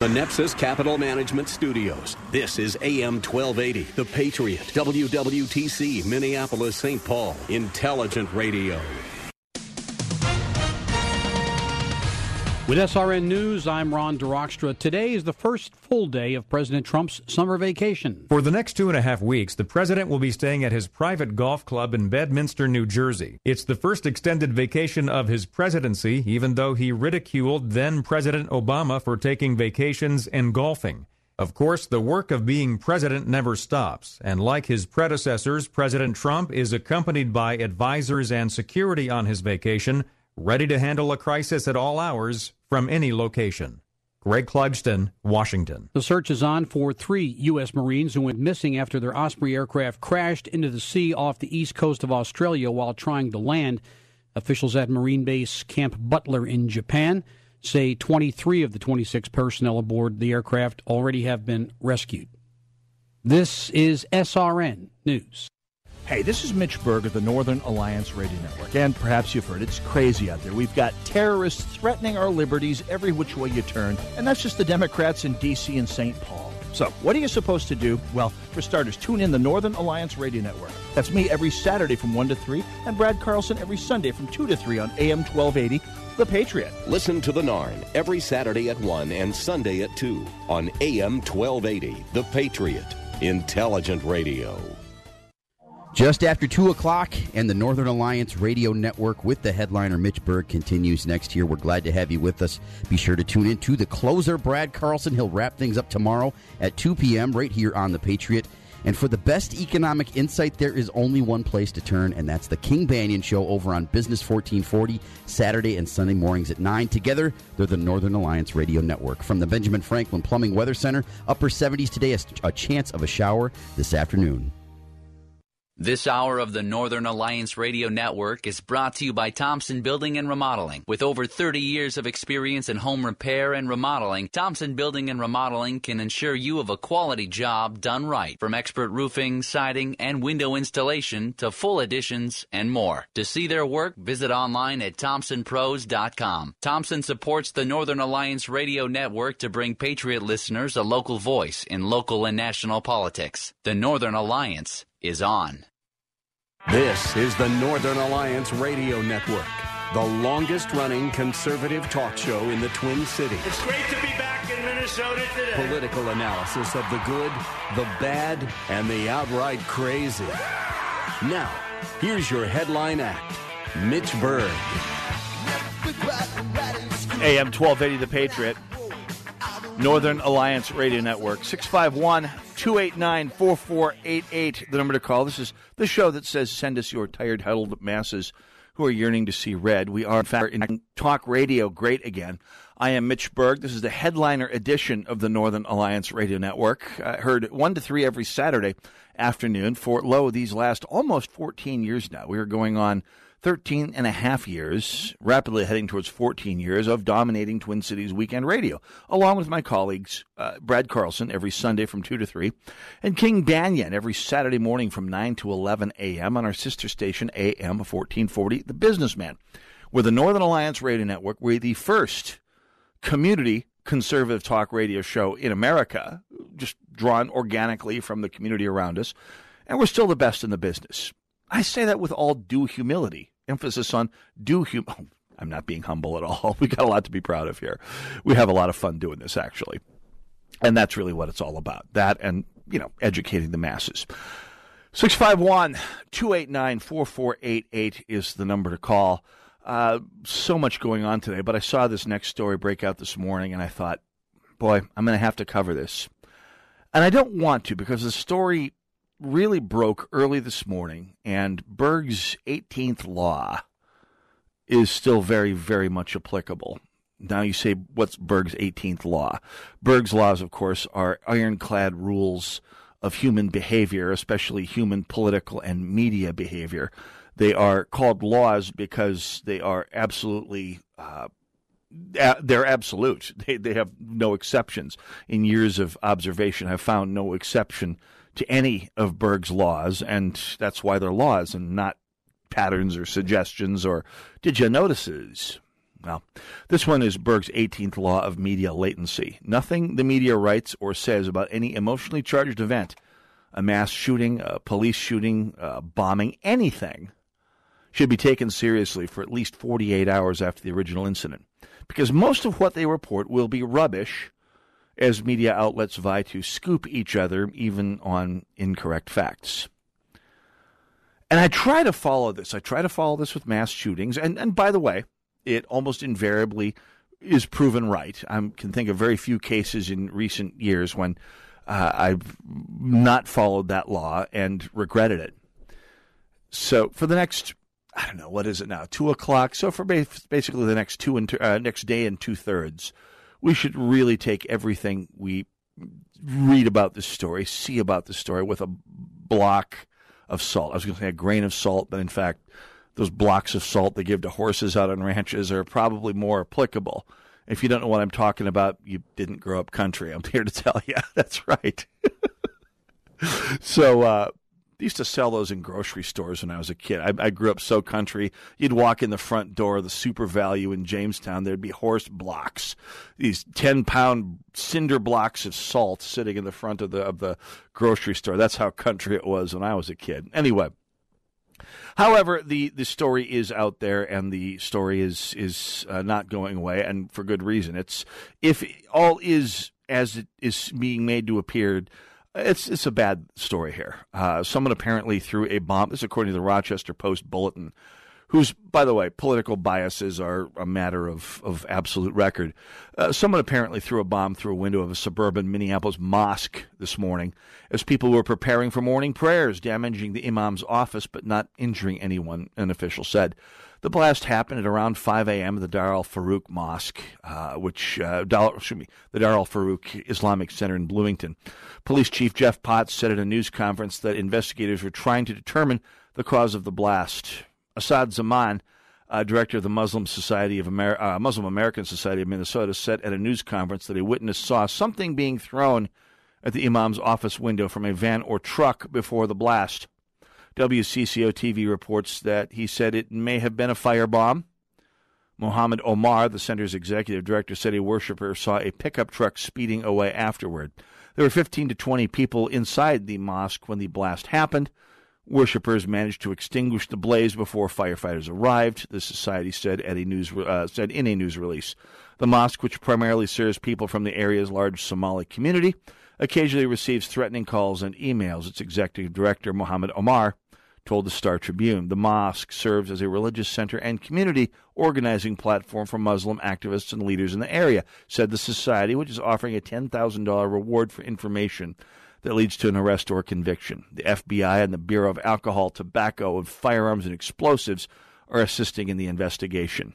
The Nepsis Capital Management Studios. This is AM 1280, The Patriot, WWTC, Minneapolis, St. Paul, Intelligent Radio. With SRN News, I'm Ron DeRockstra. Today is the first full day of President Trump's summer vacation. For the next two and a half weeks, the president will be staying at his private golf club in Bedminster, New Jersey. It's the first extended vacation of his presidency, even though he ridiculed then President Obama for taking vacations and golfing. Of course, the work of being president never stops, and like his predecessors, President Trump is accompanied by advisors and security on his vacation, ready to handle a crisis at all hours from any location. Greg Clugston, Washington. The search is on for three U.S. Marines who went missing after their Osprey aircraft crashed into the sea off the east coast of Australia while trying to land. Officials at Marine Base Camp Butler in Japan say 23 of the 26 personnel aboard the aircraft already have been rescued. This is SRN News. Hey, this is Mitch Berg of the Northern Alliance Radio Network. And perhaps you've heard it's crazy out there. We've got terrorists threatening our liberties every which way you turn. And that's just the Democrats in D.C. and St. Paul. So, what are you supposed to do? Well, for starters, tune in the Northern Alliance Radio Network. That's me every Saturday from 1 to 3, and Brad Carlson every Sunday from 2 to 3 on AM 1280, The Patriot. Listen to The Narn every Saturday at 1 and Sunday at 2 on AM 1280, The Patriot. Intelligent Radio. Just after 2 o'clock, and the Northern Alliance Radio Network with the headliner Mitch Berg continues next year. We're glad to have you with us. Be sure to tune in to the closer, Brad Carlson. He'll wrap things up tomorrow at 2 p.m. right here on The Patriot. And for the best economic insight, there is only one place to turn, and that's the King Banaian Show over on Business 1440, Saturday and Sunday mornings at 9. Together, they're the Northern Alliance Radio Network. From the Benjamin Franklin Plumbing Weather Center, upper 70s today, a chance of a shower this afternoon. This hour of the Northern Alliance Radio Network is brought to you by Thompson Building and Remodeling. With over 30 years of experience in home repair and remodeling, Thompson Building and Remodeling can ensure you have a quality job done right. From expert roofing, siding, and window installation to full additions and more. To see their work, visit online at thompsonpros.com. Thompson supports the Northern Alliance Radio Network to bring Patriot listeners a local voice in local and national politics. The Northern Alliance is on. This is the Northern Alliance Radio Network, the longest running conservative talk show in the Twin Cities. It's great to be back in Minnesota today. Political analysis of the good, the bad, and the outright crazy. Now, here's your headline act Mitch Berg. AM 1280, The Patriot. Northern Alliance Radio Network. 651 289 4488, the number to call. This is the show that says send us your tired, huddled masses who are yearning to see red. We are, in fact, in talk radio great again. I am Mitch Berg. This is the headliner edition of the Northern Alliance Radio Network. I heard 1 to 3 every Saturday afternoon for, lo, these last almost 14 years now. We are going on 13 and a half years, rapidly heading towards 14 years of dominating Twin Cities weekend radio, along with my colleagues uh, Brad Carlson every Sunday from 2 to 3, and King Banaian every Saturday morning from 9 to 11 a.m. on our sister station AM 1440, The Businessman. We're the Northern Alliance Radio Network. We're the first community conservative talk radio show in America, just drawn organically from the community around us, and we're still the best in the business. I say that with all due humility. Emphasis on due hum. I'm not being humble at all. We got a lot to be proud of here. We have a lot of fun doing this, actually. And that's really what it's all about. That and, you know, educating the masses. 651 289 4488 is the number to call. Uh, so much going on today, but I saw this next story break out this morning and I thought, boy, I'm going to have to cover this. And I don't want to because the story really broke early this morning, and Berg's 18th law is still very, very much applicable. Now you say, what's Berg's 18th law? Berg's laws, of course, are ironclad rules of human behavior, especially human political and media behavior. They are called laws because they are absolutely uh, they're absolute. They they have no exceptions. In years of observation, I've found no exception to any of Berg's laws, and that's why they're laws and not patterns or suggestions or did you notices. Well, this one is Berg's 18th law of media latency. Nothing the media writes or says about any emotionally charged event, a mass shooting, a police shooting, a bombing, anything, should be taken seriously for at least 48 hours after the original incident. Because most of what they report will be rubbish as media outlets vie to scoop each other even on incorrect facts. And I try to follow this. I try to follow this with mass shootings. And, and by the way, it almost invariably is proven right. I can think of very few cases in recent years when uh, I've not followed that law and regretted it. So for the next, I don't know, what is it now? Two o'clock. So for basically the next two and uh, next day and two thirds, we should really take everything we read about this story, see about the story with a block of salt. I was going to say a grain of salt, but in fact, those blocks of salt they give to horses out on ranches are probably more applicable. If you don't know what I'm talking about, you didn't grow up country. I'm here to tell you. That's right. so, uh, they used to sell those in grocery stores when I was a kid. I, I, grew up so country. You'd walk in the front door of the Super Valu in Jamestown. There'd be horse blocks, these ten pound cinder blocks of salt sitting in the front of the of the grocery store. That's how country it was when I was a kid. Anyway. However, the, the story is out there, and the story is is uh, not going away, and for good reason. It's if all is as it is being made to appear it's it's a bad story here. Uh, someone apparently threw a bomb. This, according to the Rochester Post Bulletin, whose, by the way, political biases are a matter of of absolute record. Uh, someone apparently threw a bomb through a window of a suburban Minneapolis mosque this morning as people were preparing for morning prayers, damaging the imam's office but not injuring anyone. An official said. The blast happened at around 5 a.m. at the Dar al Farooq Mosque, uh, which uh, Dar, excuse me, the Dar al Farooq Islamic Center in Bloomington. Police Chief Jeff Potts said at a news conference that investigators were trying to determine the cause of the blast. Asad Zaman, uh, director of the Muslim Society of Amer- uh, Muslim American Society of Minnesota, said at a news conference that a witness saw something being thrown at the imam's office window from a van or truck before the blast. WCCO TV reports that he said it may have been a firebomb. Mohammed Omar, the center's executive director, said a worshiper saw a pickup truck speeding away afterward. There were 15 to 20 people inside the mosque when the blast happened. Worshippers managed to extinguish the blaze before firefighters arrived. The society said at a news uh, said in a news release. The mosque, which primarily serves people from the area's large Somali community, occasionally receives threatening calls and emails. Its executive director, Mohammed Omar, told the Star Tribune. The mosque serves as a religious center and community organizing platform for Muslim activists and leaders in the area, said the society, which is offering a $10,000 reward for information that leads to an arrest or conviction. The FBI and the Bureau of Alcohol, Tobacco, and Firearms and Explosives are assisting in the investigation.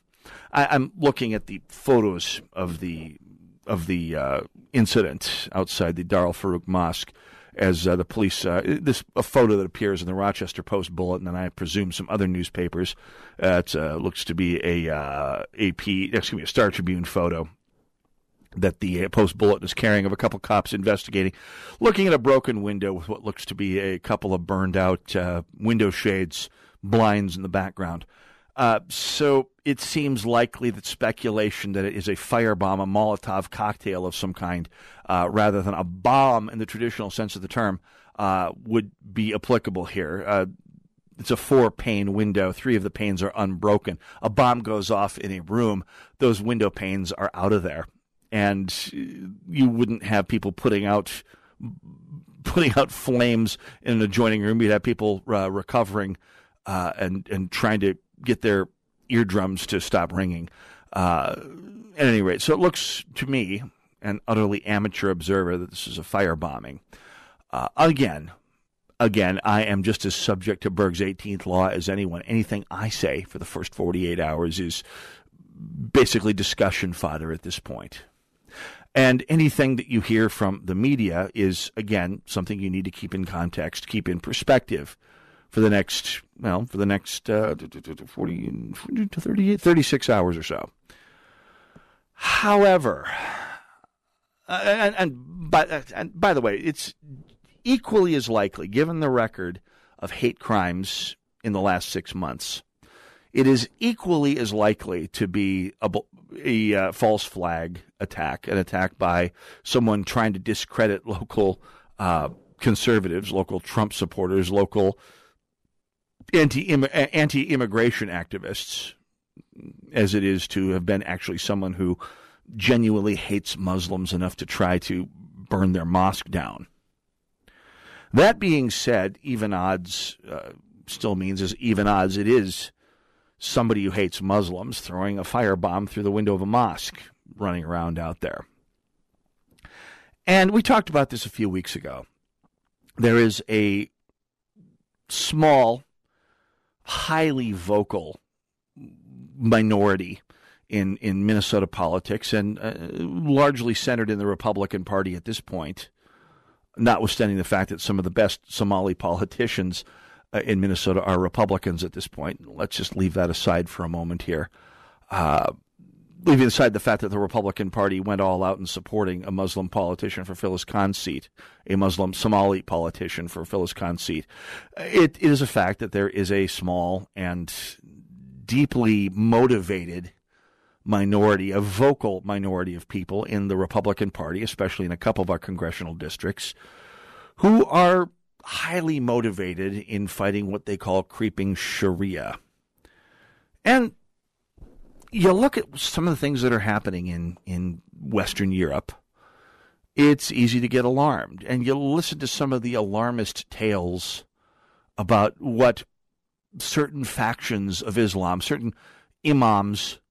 I, am looking at the photos of the of the uh, incident outside the Dar al Farooq Mosque as uh, the police. Uh, this a photo that appears in the Rochester Post Bulletin, and I presume some other newspapers. Uh, it uh, looks to be a AP, excuse me, a Star Tribune photo that the Post Bulletin is carrying of a couple cops investigating, looking at a broken window with what looks to be a couple of burned out uh, window shades, blinds in the background. Uh, so it seems likely that speculation that it is a firebomb, a Molotov cocktail of some kind, uh, rather than a bomb in the traditional sense of the term, uh, would be applicable here. Uh, it's a four pane window. Three of the panes are unbroken. A bomb goes off in a room. Those window panes are out of there. And you wouldn't have people putting out putting out flames in an adjoining room. You'd have people uh, recovering uh, and and trying to get their eardrums to stop ringing. Uh, at any rate, so it looks to me, an utterly amateur observer, that this is a firebombing. Uh, again, again, I am just as subject to Berg's 18th law as anyone. Anything I say for the first 48 hours is basically discussion fodder at this point. And anything that you hear from the media is, again, something you need to keep in context, keep in perspective for the next, well, for the next uh, 40 to 38, 36 hours or so. However, uh, and, and, by, and by the way, it's equally as likely, given the record of hate crimes in the last six months, it is equally as likely to be a, a uh, false flag attack, an attack by someone trying to discredit local uh, conservatives, local Trump supporters, local anti anti immigration activists, as it is to have been actually someone who genuinely hates Muslims enough to try to burn their mosque down. That being said, even odds uh, still means as even odds it is somebody who hates Muslims throwing a firebomb through the window of a mosque running around out there. And we talked about this a few weeks ago. There is a small, highly vocal minority in, in Minnesota politics and uh, largely centered in the Republican Party at this point, notwithstanding the fact that some of the best Somali politicians uh, in Minnesota are Republicans at this point. Let's just leave that aside for a moment here. Uh, leaving aside the fact that the Republican Party went all out in supporting a Muslim politician for Phyllis Kahn's seat, a Muslim Somali politician for Phyllis Kahn's seat, it, it is a fact that there is a small and deeply motivated minority, a vocal minority of people in the Republican Party, especially in a couple of our congressional districts, who are highly motivated in fighting what they call creeping Sharia. And you look at some of the things that are happening in, in Western Europe, it's easy to get alarmed. And you listen to some of the alarmist tales about what certain factions of Islam, certain imams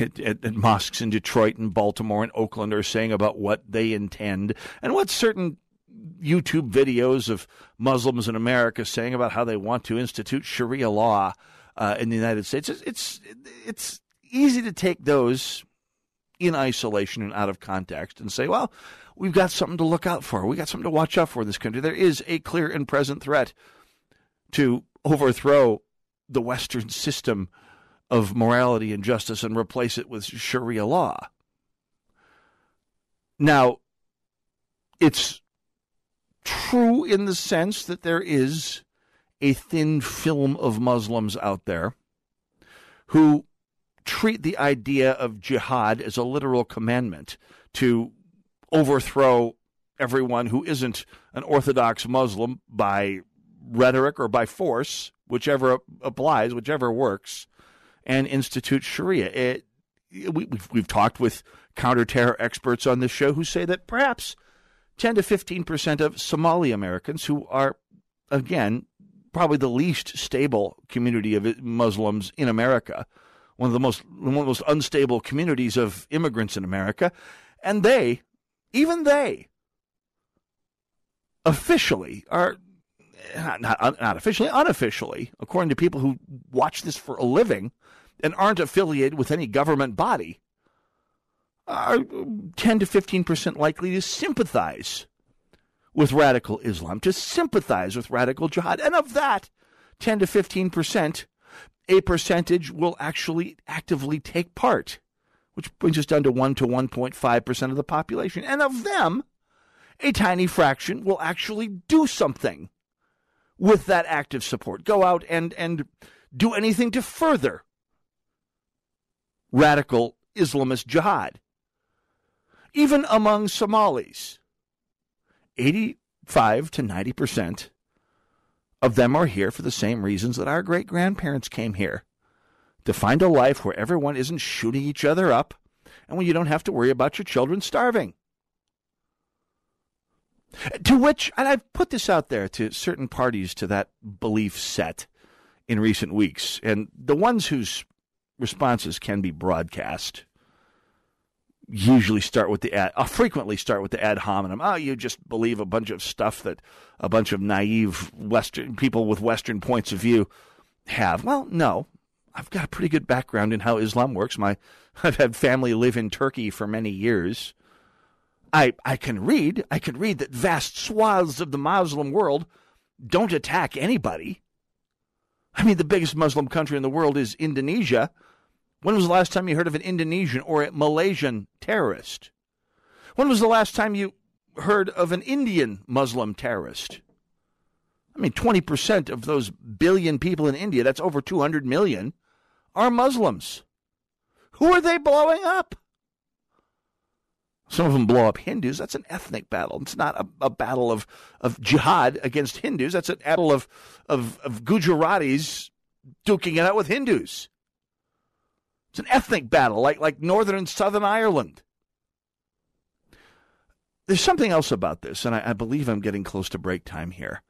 at, at, at, mosques in Detroit and Baltimore and Oakland are saying about what they intend and what certain YouTube videos of Muslims in America saying about how they want to institute Sharia law uh, in the United States. It's, it's it's easy to take those in isolation and out of context and say, well, we've got something to look out for. We've got something to watch out for in this country. There is a clear and present threat to overthrow the Western system of morality and justice and replace it with Sharia law. Now, it's true in the sense that there is a thin film of Muslims out there who treat the idea of jihad as a literal commandment to overthrow everyone who isn't an Orthodox Muslim by rhetoric or by force, whichever applies, whichever works, and institute Sharia. It, we, we've, we've talked with counterterror experts on this show who say that perhaps 10 to 15 percent of Somali Americans, who are, again, probably the least stable community of Muslims in America, one of the most one of the most unstable communities of immigrants in America, and they, even they, officially are not, not, not officially, unofficially, according to people who watch this for a living and aren't affiliated with any government body, are 10 to 15 percent likely to sympathize with radical Islam, to sympathize with radical jihad. And of that 10 to 15 percent, a percentage will actually actively take part, which brings us down to 1 to 1.5 percent of the population. And of them, a tiny fraction will actually do something with that active support. Go out and, and do anything to further radical Islamist jihad even among Somalis. 85 to 90 percent of them are here for the same reasons that our great grandparents came here to find a life where everyone isn't shooting each other up and when you don't have to worry about your children starving. To which, and I've put this out there to certain parties to that belief set in recent weeks, and the ones whose responses can be broadcast usually start with the ad, I'll frequently start with the ad hominem. Oh, you just believe a bunch of stuff that a bunch of naive Western people with Western points of view have. Well, no, I've got a pretty good background in how Islam works. My I've had family live in Turkey for many years. I I can read. I can read that vast swaths of the Muslim world don't attack anybody. I mean, the biggest Muslim country in the world is Indonesia. When was the last time you heard of an Indonesian or a Malaysian terrorist? When was the last time you heard of an Indian Muslim terrorist? I mean, 20% of those billion people in India, that's over 200 million, are Muslims. Who are they blowing up? Some of them blow up Hindus. That's an ethnic battle. It's not a, a battle of, of jihad against Hindus. That's a battle of, of, of Gujaratis duking it out with Hindus. It's an ethnic battle, like, like Northern and Southern Ireland. There's something else about this, and I, I believe I'm getting close to break time here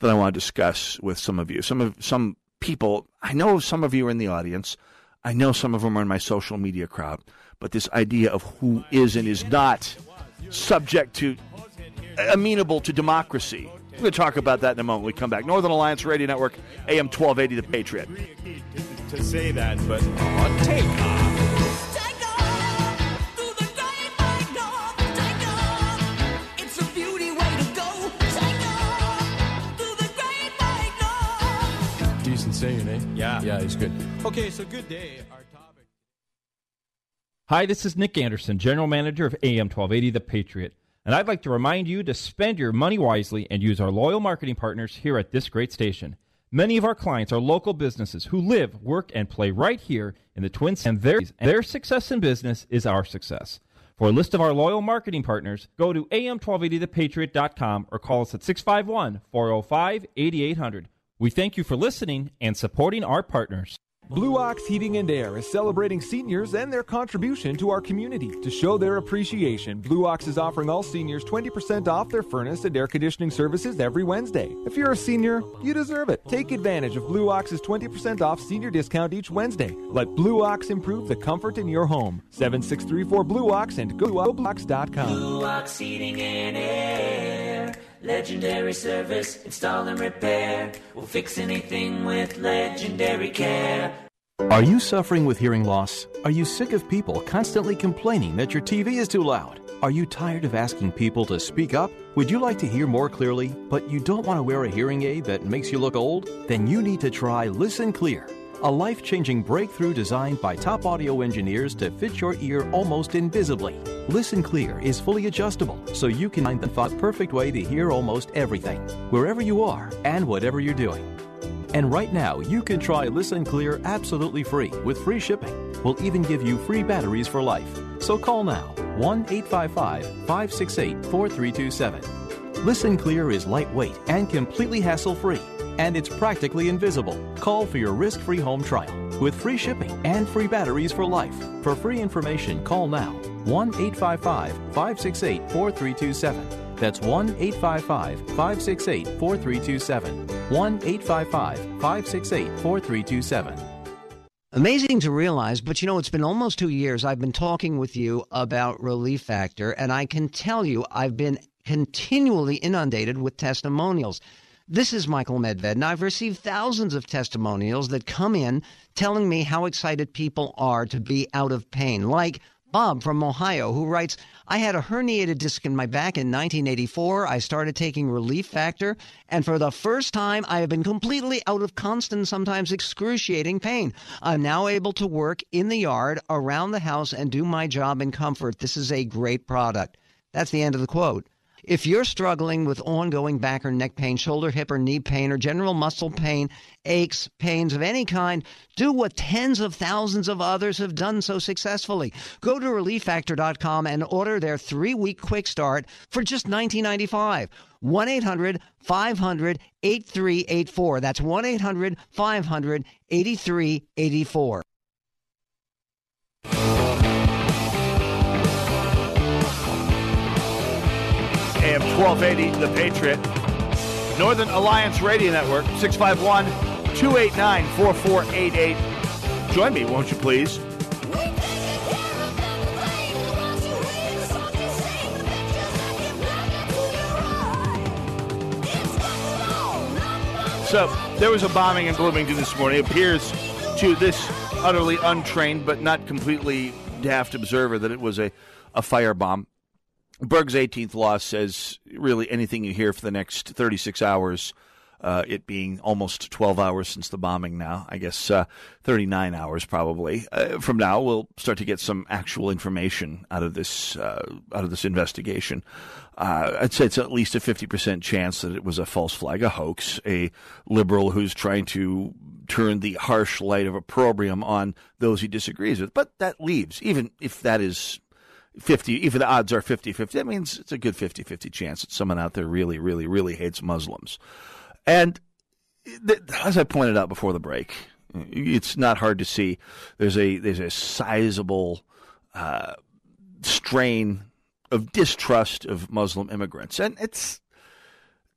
that I want to discuss with some of you. Some of some people, I know some of you are in the audience. I know some of them are in my social media crowd. But this idea of who is and is not subject to amenable to democracy. We're going to talk about that in a moment. When we come back. Northern Alliance Radio Network, AM 1280, The Patriot. To say that, but on take off. Decent saying, eh? Yeah. Yeah, he's good. Okay, so good day. Our topic. Hi, this is Nick Anderson, General Manager of AM 1280 The Patriot. And I'd like to remind you to spend your money wisely and use our loyal marketing partners here at this great station. Many of our clients are local businesses who live, work, and play right here in the Twin Cities, and their, their success in business is our success. For a list of our loyal marketing partners, go to am1280thepatriot.com or call us at 651 405 8800. We thank you for listening and supporting our partners. Blue Ox Heating and Air is celebrating seniors and their contribution to our community. To show their appreciation, Blue Ox is offering all seniors 20% off their furnace and air conditioning services every Wednesday. If you're a senior, you deserve it. Take advantage of Blue Ox's 20% off senior discount each Wednesday. Let Blue Ox improve the comfort in your home. 7634 Blue Ox and go to blueox.com. Blue Ox Heating and Air. Legendary service, install and repair. We'll fix anything with legendary care. Are you suffering with hearing loss? Are you sick of people constantly complaining that your TV is too loud? Are you tired of asking people to speak up? Would you like to hear more clearly, but you don't want to wear a hearing aid that makes you look old? Then you need to try Listen Clear a life changing breakthrough designed by top audio engineers to fit your ear almost invisibly. Listen Clear is fully adjustable, so you can find the perfect way to hear almost everything, wherever you are and whatever you're doing. And right now, you can try Listen Clear absolutely free with free shipping. We'll even give you free batteries for life. So call now 1 855 568 4327. Listen Clear is lightweight and completely hassle free and it's practically invisible. Call for your risk free home trial with free shipping and free batteries for life. For free information, call now 1 855 568 4327. That's 1 855 568 4327. 1 855 568 4327. Amazing to realize, but you know, it's been almost two years I've been talking with you about Relief Factor, and I can tell you I've been continually inundated with testimonials. This is Michael Medved, and I've received thousands of testimonials that come in telling me how excited people are to be out of pain. Like Bob from Ohio, who writes, I had a herniated disc in my back in 1984. I started taking Relief Factor, and for the first time, I have been completely out of constant, sometimes excruciating pain. I'm now able to work in the yard, around the house, and do my job in comfort. This is a great product. That's the end of the quote. If you're struggling with ongoing back or neck pain, shoulder, hip, or knee pain, or general muscle pain, aches, pains of any kind, do what tens of thousands of others have done so successfully. Go to relieffactor.com and order their three week quick start for just $19.95. 1 800 500 8384. That's 1 800 500 8384. AM 1280, The Patriot. Northern Alliance Radio Network, 651 289 4488. Join me, won't you please? So, there was a bombing in Bloomington this morning. It appears to this utterly untrained but not completely daft observer that it was a, a firebomb. Berg's 18th loss says really anything you hear for the next 36 hours, uh, it being almost 12 hours since the bombing now, I guess uh, 39 hours probably. Uh, from now, we'll start to get some actual information out of this uh, out of this investigation. Uh, I'd say it's at least a 50% chance that it was a false flag, a hoax, a liberal who's trying to turn the harsh light of opprobrium on those he disagrees with. But that leaves, even if that is 50, even the odds are 50 50, that means it's a good 50 50 chance that someone out there really, really, really hates Muslims. And as I pointed out before the break, it's not hard to see there's a there's a sizable uh, strain of distrust of Muslim immigrants, and it's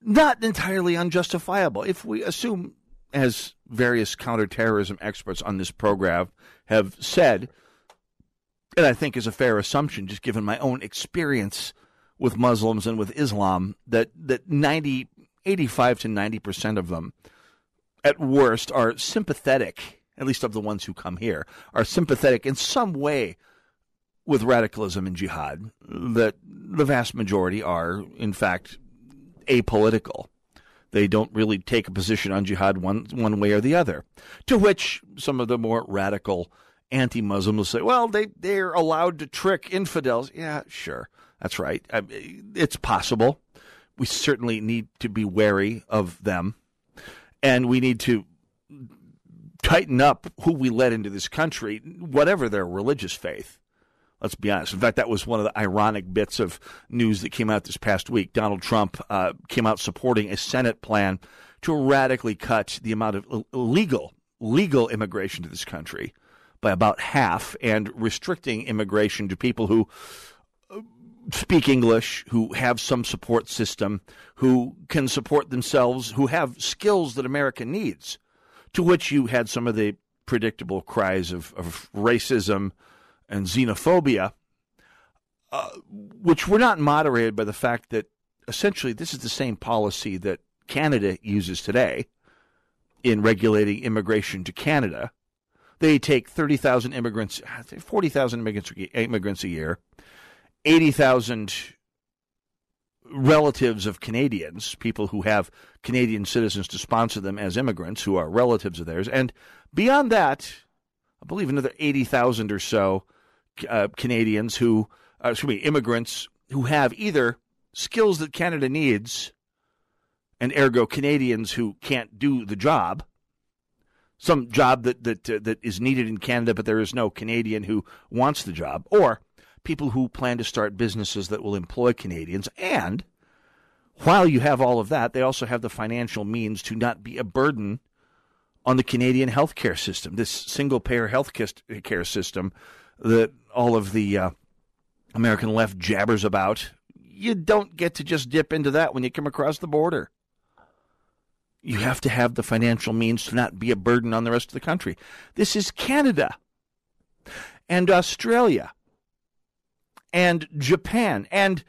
not entirely unjustifiable. If we assume, as various counterterrorism experts on this program have said, and I think is a fair assumption, just given my own experience with Muslims and with Islam, that that 90, 85 to ninety percent of them, at worst, are sympathetic. At least of the ones who come here, are sympathetic in some way with radicalism and jihad that the vast majority are, in fact, apolitical. They don't really take a position on jihad one one way or the other. To which some of the more radical anti-Muslims will say, "Well, they they're allowed to trick infidels." Yeah, sure, that's right. I, it's possible. We certainly need to be wary of them, and we need to tighten up who we let into this country, whatever their religious faith. Let's be honest. In fact, that was one of the ironic bits of news that came out this past week. Donald Trump uh, came out supporting a Senate plan to radically cut the amount of illegal legal immigration to this country by about half, and restricting immigration to people who uh, speak English, who have some support system, who can support themselves, who have skills that America needs. To which you had some of the predictable cries of, of racism and xenophobia, uh, which were not moderated by the fact that essentially this is the same policy that Canada uses today in regulating immigration to Canada. They take 30,000 immigrants, 40,000 immigrants, immigrants a year, 80,000 relatives of Canadians, people who have Canadian citizens to sponsor them as immigrants, who are relatives of theirs. And beyond that, I believe another 80,000 or so uh, Canadians who, uh, excuse me, immigrants who have either skills that Canada needs, and ergo Canadians who can't do the job, some job that that uh, that is needed in Canada, but there is no Canadian who wants the job, or people who plan to start businesses that will employ Canadians. And while you have all of that, they also have the financial means to not be a burden on the Canadian healthcare system, this single payer healthcare system that all of the uh, American left jabbers about. You don't get to just dip into that when you come across the border. You have to have the financial means to not be a burden on the rest of the country. This is Canada and Australia and Japan and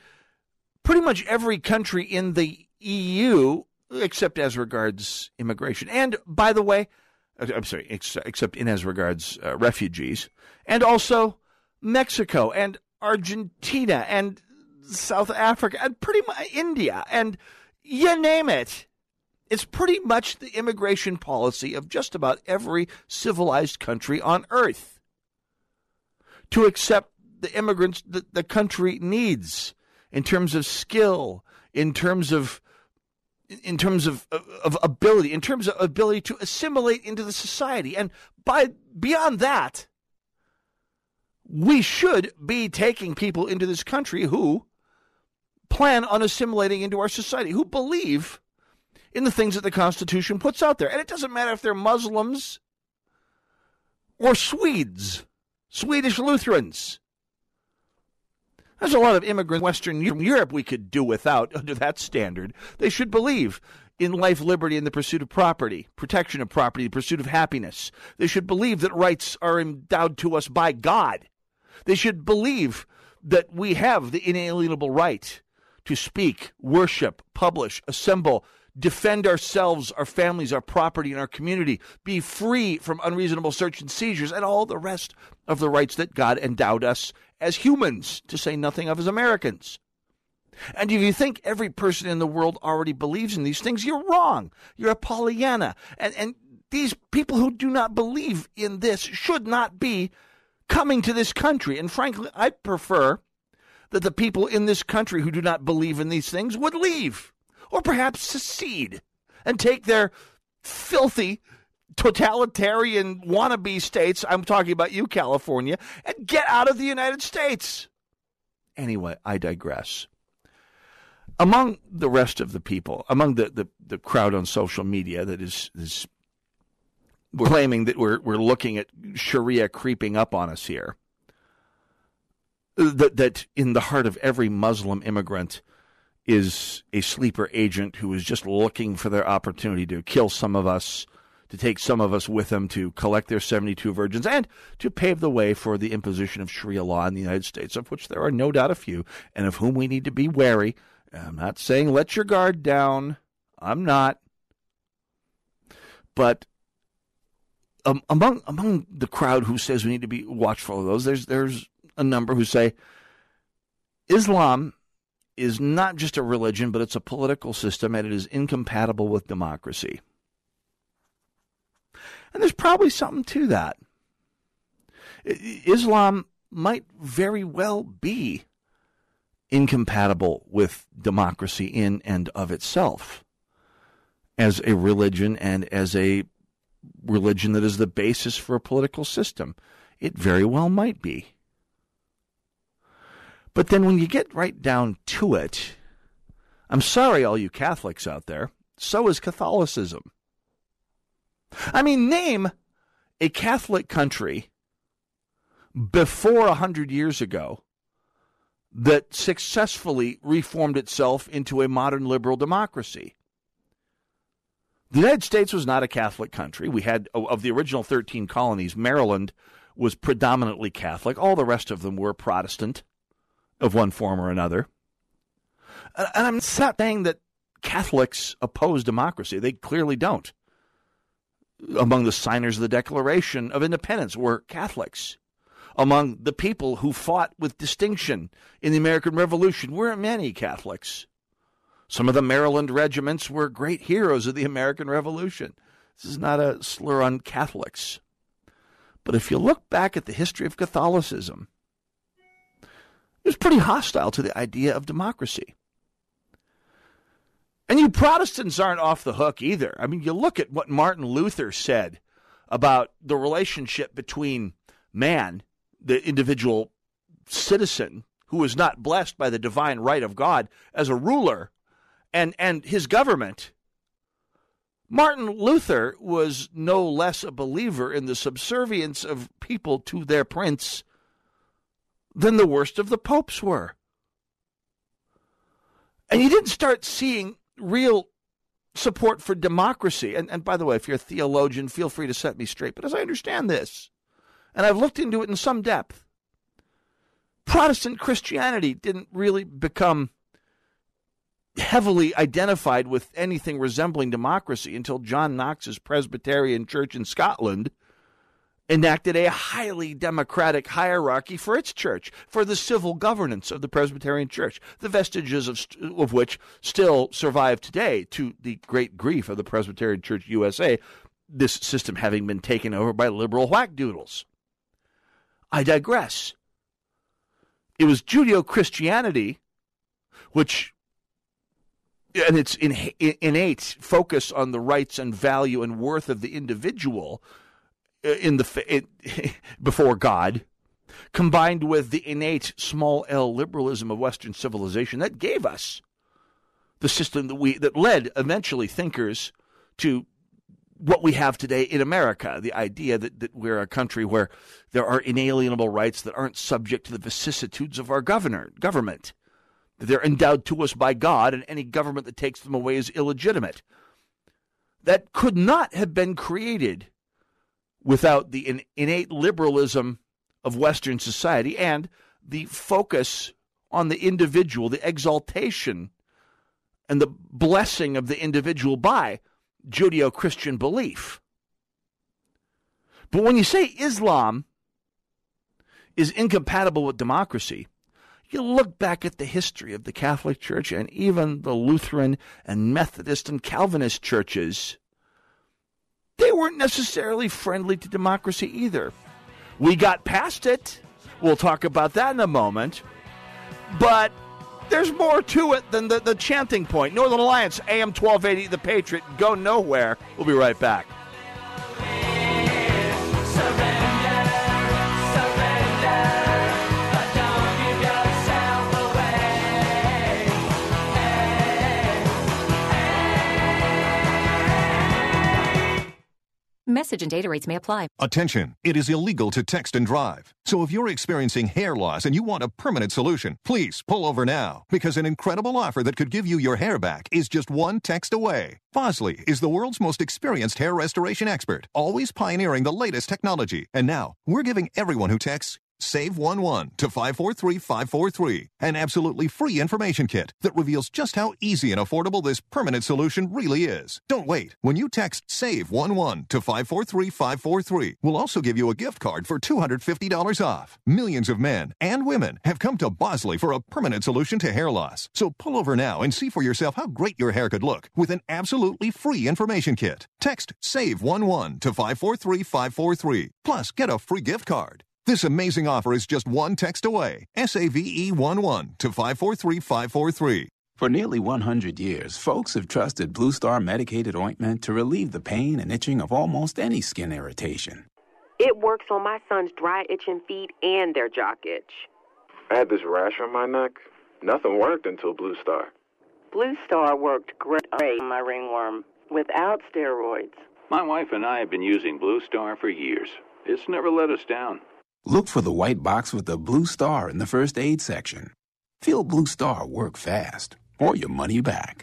pretty much every country in the EU, except as regards immigration. And by the way, uh, I'm sorry, except in as regards uh, refugees, and also Mexico and Argentina and South Africa and pretty much India and you name it. It's pretty much the immigration policy of just about every civilized country on earth to accept the immigrants that the country needs in terms of skill, in terms of in terms of, of ability, in terms of ability to assimilate into the society. And by beyond that, we should be taking people into this country who plan on assimilating into our society, who believe in the things that the Constitution puts out there. And it doesn't matter if they're Muslims or Swedes, Swedish Lutherans. There's a lot of immigrants Western Europe we could do without under that standard. They should believe in life, liberty, and the pursuit of property, protection of property, the pursuit of happiness. They should believe that rights are endowed to us by God. They should believe that we have the inalienable right to speak, worship, publish, assemble, defend ourselves, our families, our property, and our community, be free from unreasonable search and seizures, and all the rest of the rights that God endowed us as humans, to say nothing of as Americans. And if you think every person in the world already believes in these things, you're wrong. You're a Pollyanna. And, and these people who do not believe in this should not be coming to this country. And frankly, I prefer that the people in this country who do not believe in these things would leave or perhaps secede and take their filthy totalitarian wannabe states, I'm talking about you, California, and get out of the United States. Anyway, I digress. Among the rest of the people, among the, the, the crowd on social media that is, is claiming that we're, we're looking at Sharia creeping up on us here, that, that in the heart of every Muslim immigrant is a sleeper agent who is just looking for their opportunity to kill some of us, to take some of us with them, to collect their 72 virgins, and to pave the way for the imposition of Sharia law in the United States, of which there are no doubt a few, and of whom we need to be wary. I'm not saying let your guard down. I'm not. But um, among among the crowd who says we need to be watchful of those, there's there's a number who say Islam is not just a religion, but it's a political system, and it is incompatible with democracy. And there's probably something to that. Islam might very well be incompatible with democracy in and of itself as a religion and as a religion that is the basis for a political system. It very well might be. But then when you get right down to it, I'm sorry, all you Catholics out there, so is Catholicism. I mean, name a Catholic country before a hundred years ago that successfully reformed itself into a modern liberal democracy. The United States was not a Catholic country. We had, of the original 13 colonies, Maryland was predominantly Catholic. All the rest of them were Protestant of one form or another. And I'm not saying that Catholics oppose democracy. They clearly don't. Among the signers of the Declaration of Independence were Catholics. Among the people who fought with distinction in the American Revolution were many Catholics. Some of the Maryland regiments were great heroes of the American Revolution. This is not a slur on Catholics. But if you look back at the history of Catholicism, was pretty hostile to the idea of democracy. And you Protestants aren't off the hook either. I mean, you look at what Martin Luther said about the relationship between man, the individual citizen who is not blessed by the divine right of God as a ruler, and, and his government. Martin Luther was no less a believer in the subservience of people to their prince than the worst of the popes were. And you didn't start seeing real support for democracy. And, and by the way, if you're a theologian, feel free to set me straight. But as I understand this, and I've looked into it in some depth, Protestant Christianity didn't really become heavily identified with anything resembling democracy until John Knox's Presbyterian Church in Scotland enacted a highly democratic hierarchy for its church, for the civil governance of the Presbyterian Church, the vestiges of, of which still survive today to the great grief of the Presbyterian Church USA, this system having been taken over by liberal whackdoodles. I digress. It was Judeo Christianity, which and its innate focus on the rights and value and worth of the individual Uh, in the in, before God, combined with the innate small L liberalism of Western civilization that gave us the system that we that led eventually thinkers to what we have today in America, the idea that, that we're a country where there are inalienable rights that aren't subject to the vicissitudes of our governor government. They're endowed to us by God, and any government that takes them away is illegitimate. That could not have been created without the innate liberalism of Western society and the focus on the individual, the exaltation and the blessing of the individual by Judeo Christian belief. But when you say Islam is incompatible with democracy, you look back at the history of the Catholic Church and even the Lutheran and Methodist and Calvinist churches. They weren't necessarily friendly to democracy either. We got past it. We'll talk about that in a moment. But there's more to it than the, the chanting point. Northern Alliance, AM 1280, The Patriot. Go nowhere. We'll be right back. Message and data rates may apply. Attention! It is illegal to text and drive. So if you're experiencing hair loss and you want a permanent solution, please pull over now because an incredible offer that could give you your hair back is just one text away. Bosley is the world's most experienced hair restoration expert, always pioneering the latest technology. And now, we're giving everyone who texts Save 11 to 543543, an absolutely free information kit that reveals just how easy and affordable this permanent solution really is. Don't wait. When you text SAVE 11 to 543543, we'll also give you a gift card for $250 off. Millions of men and women have come to Bosley for a permanent solution to hair loss. So pull over now and see for yourself how great your hair could look with an absolutely free information kit. Text SAVE 11 to 543543. Plus, get a free gift card. This amazing offer is just one text away. SAVE 11 to 543543. For nearly 100 years, folks have trusted Blue Star medicated ointment to relieve the pain and itching of almost any skin irritation. It works on my son's dry, itching feet and their jock itch. I had this rash on my neck. Nothing worked until Blue Star. Blue Star worked great on my ringworm without steroids. My wife and I have been using Blue Star for years. It's never let us down. Look for the white box with the blue star in the first aid section. Feel Blue Star work fast, or your money back.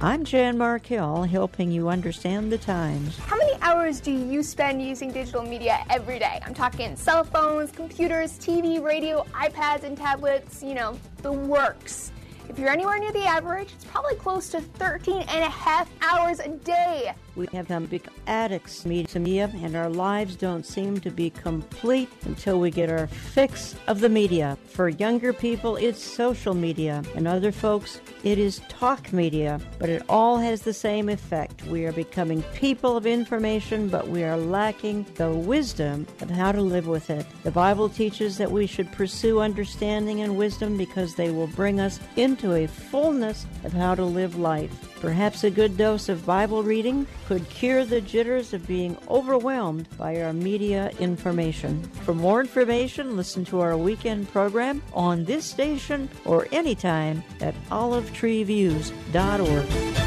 I'm Jan Markell, helping you understand the times. How many hours do you spend using digital media every day? I'm talking cell phones, computers, TV, radio, iPads, and tablets, you know, the works. If you're anywhere near the average, it's probably close to 13 and a half hours a day. We have become addicts media, and our lives don't seem to be complete until we get our fix of the media. For younger people, it's social media, and other folks, it is talk media. But it all has the same effect. We are becoming people of information, but we are lacking the wisdom of how to live with it. The Bible teaches that we should pursue understanding and wisdom because they will bring us into a fullness of how to live life. Perhaps a good dose of Bible reading could cure the jitters of being overwhelmed by our media information. For more information, listen to our weekend program on this station or anytime at olivetreeviews.org.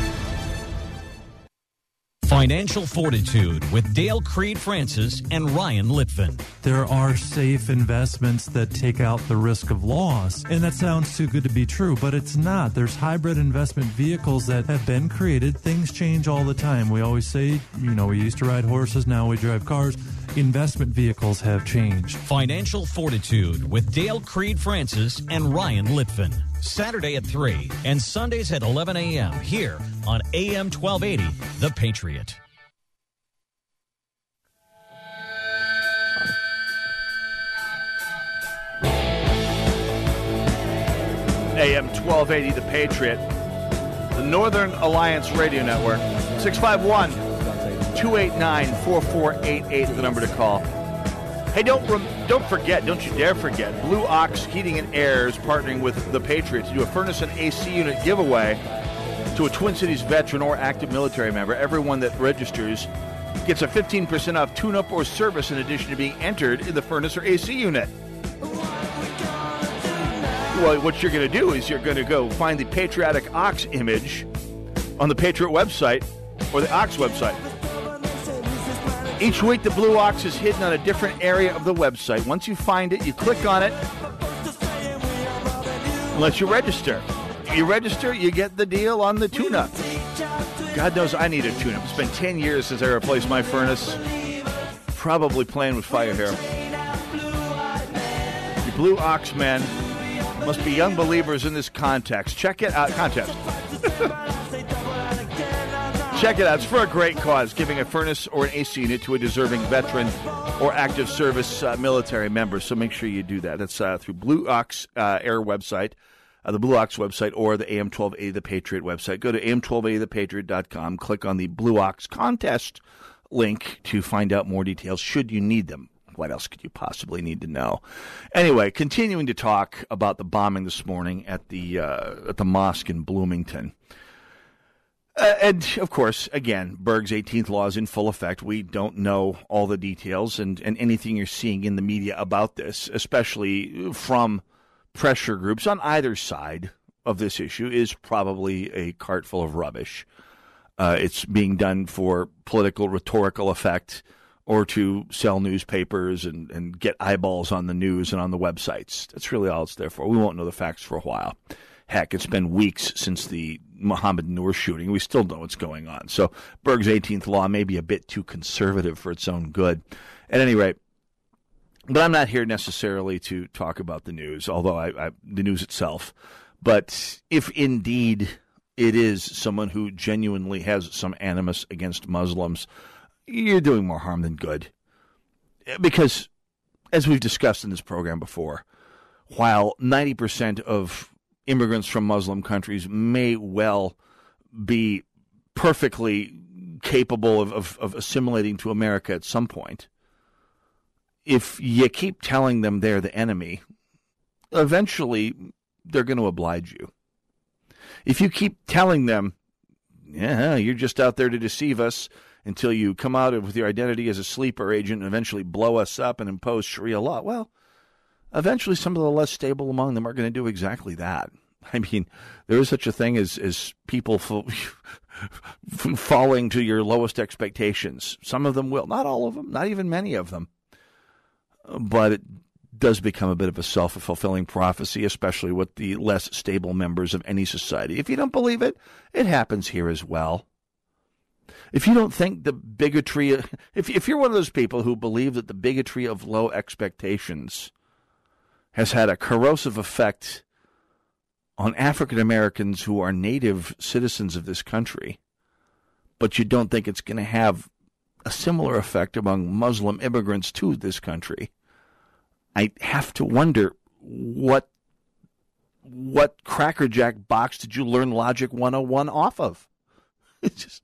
Financial Fortitude with Dale Creed Francis and Ryan Litvin. There are safe investments that take out the risk of loss, and that sounds too good to be true, but it's not. There's hybrid investment vehicles that have been created. Things change all the time. We always say, you know, we used to ride horses, now we drive cars. Investment vehicles have changed. Financial Fortitude with Dale Creed Francis and Ryan Litvin. Saturday at 3 and Sundays at 11 a.m. here on AM 1280, The Patriot. AM 1280, The Patriot, the Northern Alliance Radio Network, 651 289 4488, the number to call. Hey, don't rem- don't forget, don't you dare forget, Blue Ox Heating and Air is partnering with The Patriot to do a furnace and AC unit giveaway to a Twin Cities veteran or active military member. Everyone that registers gets a 15% off tune-up or service in addition to being entered in the furnace or AC unit. Well, what you're going to do is you're going to go find the Patriotic Ox image on the Patriot website or the Ox website. Each week, the Blue Ox is hidden on a different area of the website. Once you find it, you click on it, unless you register. You register, you get the deal on the tune-up. God knows I need a tune-up. It's been 10 years since I replaced my furnace. Probably playing with fire here. The Blue Ox men Must be young believers in this context. Check it out. Contest. Check it out. It's for a great cause, giving a furnace or an AC unit to a deserving veteran or active service uh, military member. So make sure you do that. That's uh, through Blue Ox uh, Air website, uh, the Blue Ox website, or the AM1280 The Patriot website. Go to am1280thepatriot.com, click on the Blue Ox contest link to find out more details should you need them. What else could you possibly need to know? Anyway, continuing to talk about the bombing this morning at the uh, at the mosque in Bloomington. Uh, and of course, again, Berg's 18th law is in full effect. We don't know all the details and, and anything you're seeing in the media about this, especially from pressure groups on either side of this issue, is probably a cart full of rubbish. Uh, it's being done for political, rhetorical effect or to sell newspapers and, and get eyeballs on the news and on the websites. That's really all it's there for. We won't know the facts for a while. Heck, it's been weeks since the Mohammed Noor shooting. We still know what's going on. So Berg's 18th law may be a bit too conservative for its own good. At any rate, but I'm not here necessarily to talk about the news, although I, I, the news itself. But if indeed it is someone who genuinely has some animus against Muslims, you're doing more harm than good. Because, as we've discussed in this program before, while 90% of immigrants from Muslim countries may well be perfectly capable of, of, of, assimilating to America at some point. If you keep telling them they're the enemy, eventually they're going to oblige you. If you keep telling them, yeah, you're just out there to deceive us until you come out with your identity as a sleeper agent and eventually blow us up and impose Sharia law, well, eventually some of the less stable among them are going to do exactly that. I mean, there is such a thing as, as people falling to your lowest expectations. Some of them will, not all of them, not even many of them. But it does become a bit of a self fulfilling prophecy, especially with the less stable members of any society. If you don't believe it, it happens here as well. If you don't think the bigotry, if, if you're one of those people who believe that the bigotry of low expectations has had a corrosive effect on African Americans who are native citizens of this country, but you don't think it's going to have a similar effect among Muslim immigrants to this country, I have to wonder what what crackerjack box did you learn Logic 101 off of? Just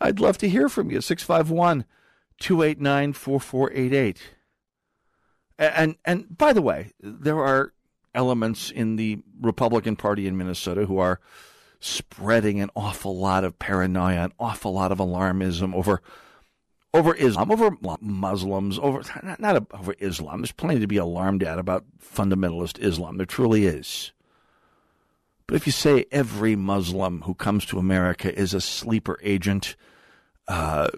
I'd love to hear from you. 651 289 4488. And and by the way, there are elements in the Republican Party in Minnesota who are spreading an awful lot of paranoia, an awful lot of alarmism over over Islam, over Muslims, over not, over Islam. There's plenty to be alarmed at about fundamentalist Islam. There truly is. But if you say every Muslim who comes to America is a sleeper agent, uh,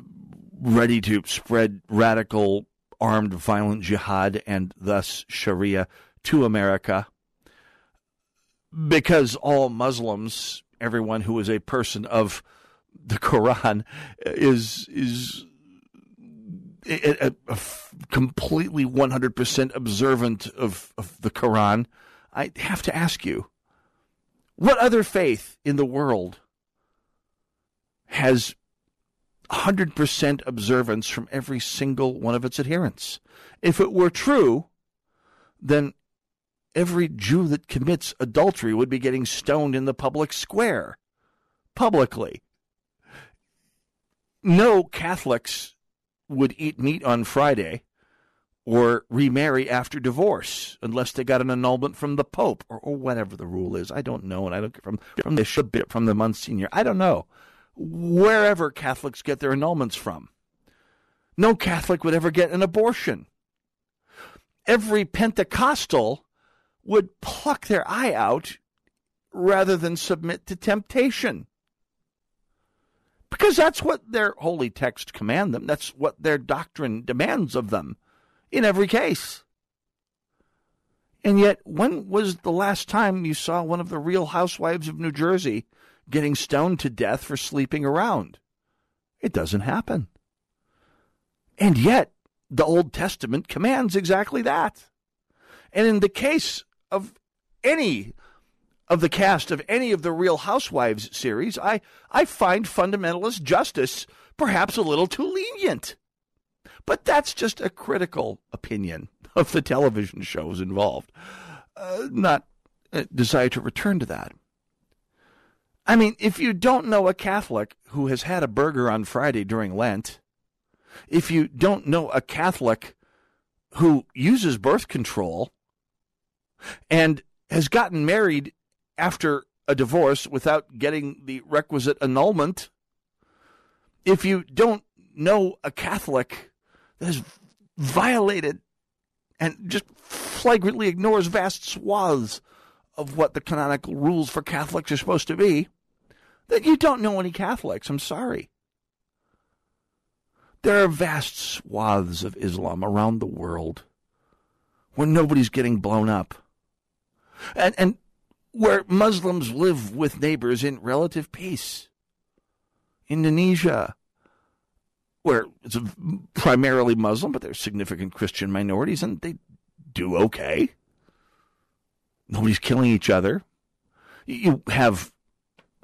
ready to spread radical, armed, violent jihad and thus Sharia to America, because all Muslims, everyone who is a person of the Quran, is is a, completely 100% observant of, of the Quran. I have to ask you what other faith in the world has 100% observance from every single one of its adherents? If it were true, then every Jew that commits adultery would be getting stoned in the public square, publicly. No Catholics would eat meat on Friday or remarry after divorce unless they got an annulment from the Pope or, or whatever the rule is. I don't know, and I don't from from the from the Monsignor. I don't know wherever Catholics get their annulments from. No Catholic would ever get an abortion. Every Pentecostal would pluck their eye out rather than submit to temptation. Because that's what their holy text command them. That's what their doctrine demands of them in every case. And yet, when was the last time you saw one of the real housewives of New Jersey getting stoned to death for sleeping around? It doesn't happen. And yet, the Old Testament commands exactly that. And in the case of any of the cast of any of the Real Housewives series, I, I find fundamentalist justice perhaps a little too lenient. But that's just a critical opinion of the television shows involved, uh, not a desire to return to that. I mean, if you don't know a Catholic who has had a burger on Friday during Lent, if you don't know a Catholic who uses birth control and has gotten married after a divorce without getting the requisite annulment, if you don't know a Catholic that has violated and just flagrantly ignores vast swaths of what the canonical rules for Catholics are supposed to be, then you don't know any Catholics. I'm sorry. There are vast swaths of Islam around the world where nobody's getting blown up. And, and where Muslims live with neighbors in relative peace. Indonesia, where it's primarily Muslim, but there's significant Christian minorities, and they do okay. Nobody's killing each other. You have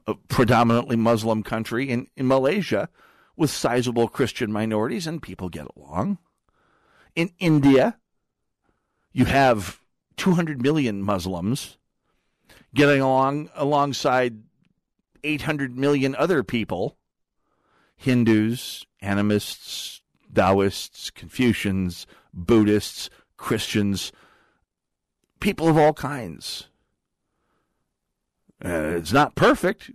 a predominantly Muslim country in, in Malaysia with sizable Christian minorities, and people get along. In India, you have 200 million Muslims getting along alongside 800 million other people Hindus, animists, Taoists, Confucians, Buddhists, Christians, people of all kinds. Uh, it's not perfect,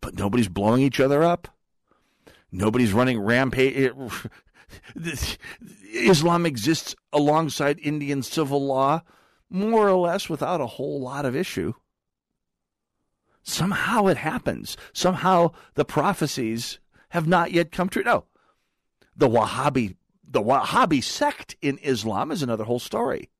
but nobody's blowing each other up. Nobody's running rampage. Islam exists alongside Indian civil law, more or less without a whole lot of issue. Somehow it happens. Somehow the prophecies have not yet come true. No, the Wahhabi, the Wahhabi sect in Islam is another whole story.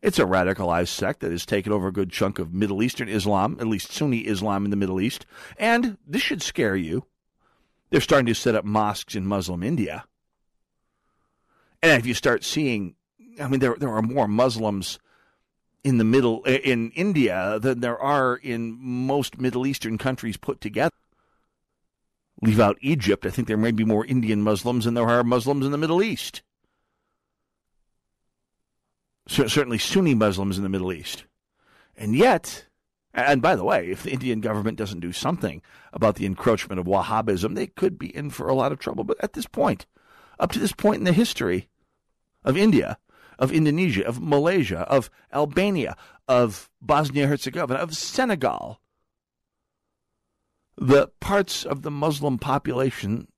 It's a radicalized sect that has taken over a good chunk of Middle Eastern Islam, at least Sunni Islam in the Middle East. And this should scare you. They're starting to set up mosques in Muslim India. And if you start seeing, I mean, there, there are more Muslims in the middle, in India than there are in most Middle Eastern countries put together. Leave out Egypt. I think there may be more Indian Muslims than there are Muslims in the Middle East certainly Sunni Muslims in the Middle East. And yet, and by the way, if the Indian government doesn't do something about the encroachment of Wahhabism, they could be in for a lot of trouble. But at this point, up to this point in the history of India, of Indonesia, of Malaysia, of Albania, of Bosnia Herzegovina, of Senegal, the parts of the Muslim population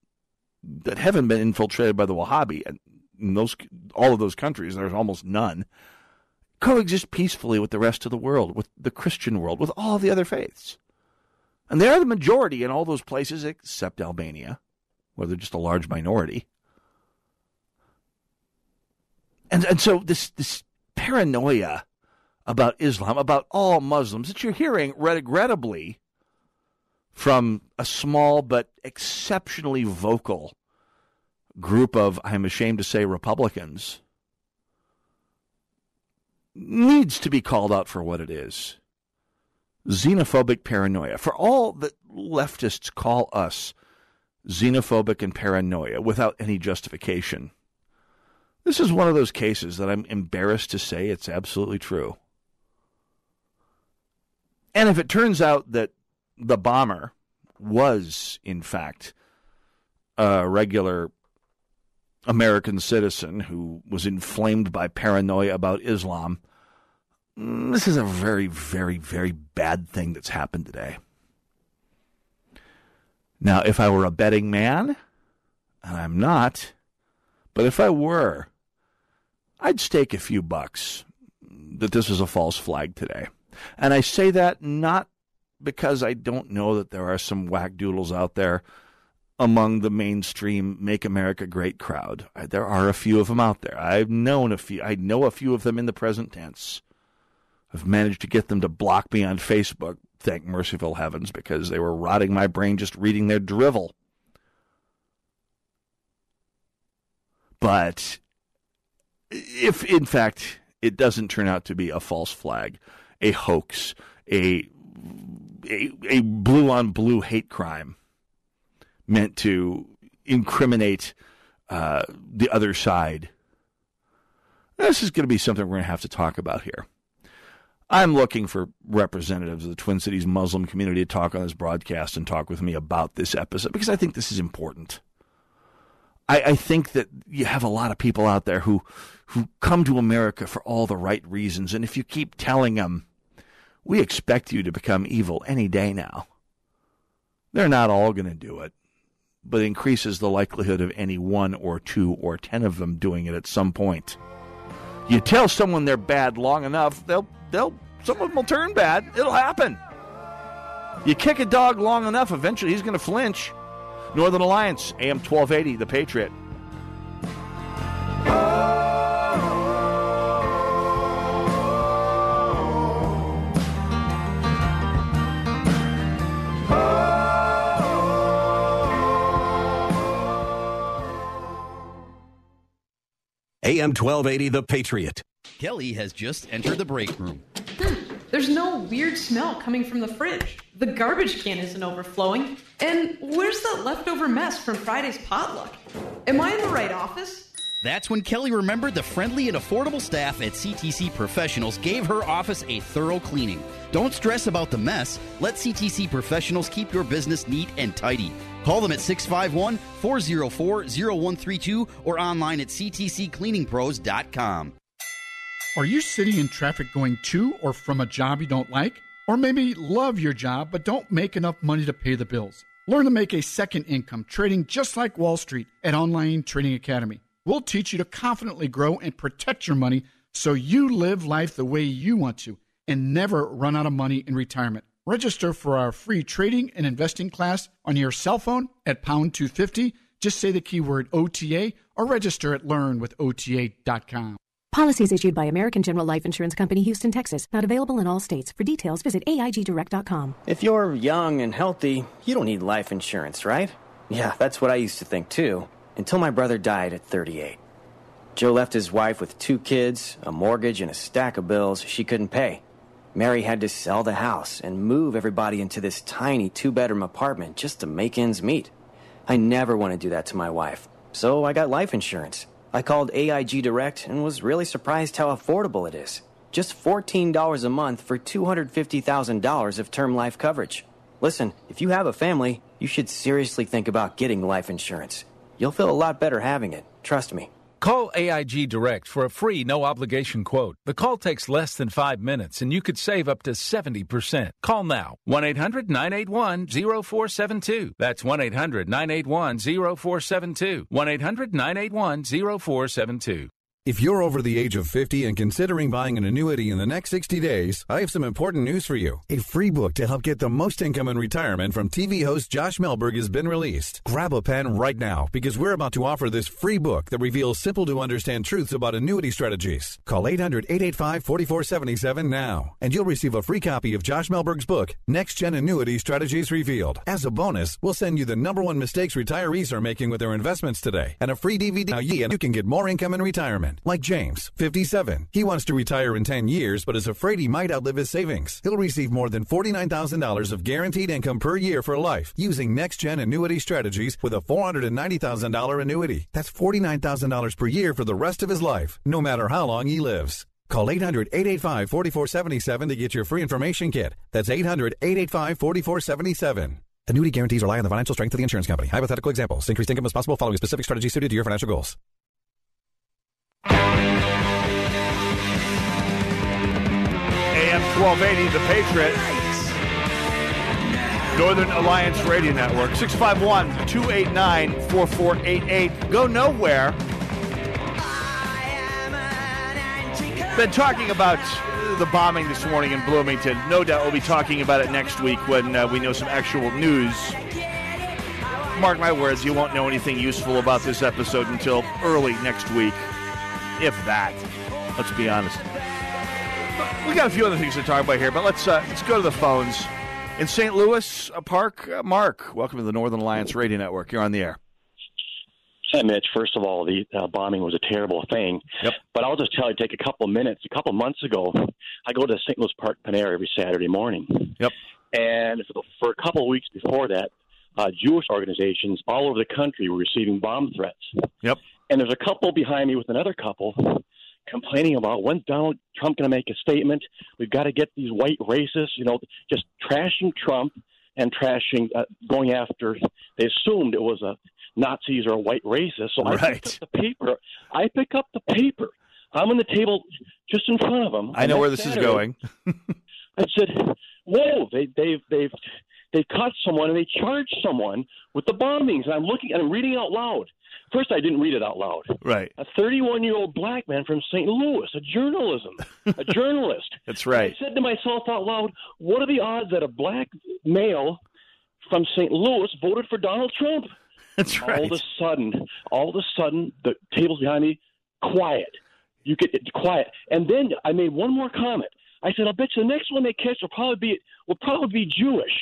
that haven't been infiltrated by the Wahhabi, and in those all of those countries, there's almost none, coexist peacefully with the rest of the world, with the Christian world, with all the other faiths. And they are the majority in all those places except Albania, where they're just a large minority. And and so this this paranoia about Islam, about all Muslims that you're hearing regrettably from a small but exceptionally vocal group of, I'm ashamed to say, Republicans needs to be called out for what it is xenophobic paranoia. For all that leftists call us xenophobic and paranoia without any justification, this is one of those cases that I'm embarrassed to say it's absolutely true. And if it turns out that the bomber was, in fact, a regular American citizen who was inflamed by paranoia about Islam. Mm, this is a very, very, very bad thing that's happened today. Now, if I were a betting man, and I'm not, but if I were, I'd stake a few bucks that this is a false flag today. And I say that not because I don't know that there are some whack doodles out there among the mainstream "Make America Great" crowd. There are a few of them out there. I've known a few. I know a few of them in the present tense. I've managed to get them to block me on Facebook. Thank merciful heavens, because they were rotting my brain just reading their drivel. But if, in fact, it doesn't turn out to be a false flag, a hoax, a a, a blue on blue hate crime meant to incriminate uh, the other side. This is going to be something we're going to have to talk about here. I'm looking for representatives of the Twin Cities Muslim community to talk on this broadcast and talk with me about this episode because I think this is important. I, I think that you have a lot of people out there who who come to America for all the right reasons, and if you keep telling them, "We expect you to become evil any day now," they're not all going to do it, but increases the likelihood of any one or two or ten of them doing it at some point. You tell someone they're bad long enough, they'll they'll some of them will turn bad. It'll happen. You kick a dog long enough, eventually he's going to flinch. Northern Alliance, AM 1280, The Patriot. AM 1280, The Patriot. Kelly has just entered the break room. Hmm. There's no weird smell coming from the fridge. The garbage can isn't overflowing. And where's that leftover mess from Friday's potluck? Am I in the right office? That's when Kelly remembered the friendly and affordable staff at CTC Professionals gave her office a thorough cleaning. Don't stress about the mess. Let CTC Professionals keep your business neat and tidy. Call them at 651 404 0132 or online at ctccleaningpros.com. Are you sitting in traffic going to or from a job you don't like? Or maybe love your job but don't make enough money to pay the bills? Learn to make a second income trading just like Wall Street at Online Trading Academy. We'll teach you to confidently grow and protect your money so you live life the way you want to and never run out of money in retirement. Register for our free trading and investing class on your cell phone at pound 250. Just say the keyword OTA or register at learnwithota.com. Policies issued by American General Life Insurance Company, Houston, Texas. Not available in all states. For details, visit AIGDirect.com. If you're young and healthy, you don't need life insurance, right? Yeah, that's what I used to think too, until my brother died at 38. Joe left his wife with two kids, a mortgage, and a stack of bills she couldn't pay. Mary had to sell the house and move everybody into this tiny two bedroom apartment just to make ends meet. I never want to do that to my wife, so I got life insurance. I called AIG Direct and was really surprised how affordable it is. Just $14 a month for $250,000 of term life coverage. Listen, if you have a family, you should seriously think about getting life insurance. You'll feel a lot better having it, trust me. Call AIG Direct for a free no obligation quote. The call takes less than five minutes and you could save up to 70%. Call now 1 800 981 0472. That's 1 800 981 0472. 1 800 981 0472. If you're over the age of 50 and considering buying an annuity in the next 60 days, I have some important news for you. A free book to help get the most income in retirement from TV host Josh Melberg has been released. Grab a pen right now because we're about to offer this free book that reveals simple to understand truths about annuity strategies. Call 800 885 4477 now, and you'll receive a free copy of Josh Melberg's book, Next Gen Annuity Strategies Revealed. As a bonus, we'll send you the number one mistakes retirees are making with their investments today and a free DVD. Now, you can get more income in retirement like James, 57. He wants to retire in 10 years, but is afraid he might outlive his savings. He'll receive more than $49,000 of guaranteed income per year for life using next gen annuity strategies with a $490,000 annuity. That's $49,000 per year for the rest of his life, no matter how long he lives. Call 800 885 4477 to get your free information kit. That's 800 885 4477. Annuity guarantees rely on the financial strength of the insurance company. Hypothetical examples. Increased income is possible following specific strategy suited to your financial goals. AM 1280, The Patriot. Northern Alliance Radio Network, 651 289 4488. Go nowhere. Been talking about the bombing this morning in Bloomington. No doubt we'll be talking about it next week when uh, we know some actual news. Mark my words, you won't know anything useful about this episode until early next week, if that. Let's be honest. We got a few other things to talk about here, but let's uh, let's go to the phones. In St. Louis uh, Park, uh, Mark, welcome to the Northern Alliance Radio Network. You're on the air. Yeah, Mitch, first of all, the uh, bombing was a terrible thing. Yep. But I'll just tell you, take a couple of minutes. A couple of months ago, I go to St. Louis Park Panera every Saturday morning. Yep. And for, the, for a couple of weeks before that, uh, Jewish organizations all over the country were receiving bomb threats. Yep. And there's a couple behind me with another couple complaining about when's Donald Trump going to make a statement? We've got to get these white racists, you know, just trashing Trump and trashing, uh, going after. They assumed it was a Nazis or a white racist. So I Right. pick up the paper. I pick up the paper. I'm on the table just in front of them. I know where this is going. I said, "Whoa! They, they've they've they caught someone and they charged someone with the bombings." And I'm looking and I'm reading out loud. First, I didn't read it out loud. Right. A 31 year old black man from St. Louis, a journalism, a journalist. That's right. I said to myself out loud, "What are the odds that a black male from St. Louis voted for Donald Trump?" That's right. All of a sudden, all of a sudden, the tables behind me, quiet. You get quiet, and then I made one more comment. I said, "I'll bet you the next one they catch will probably be will probably be Jewish."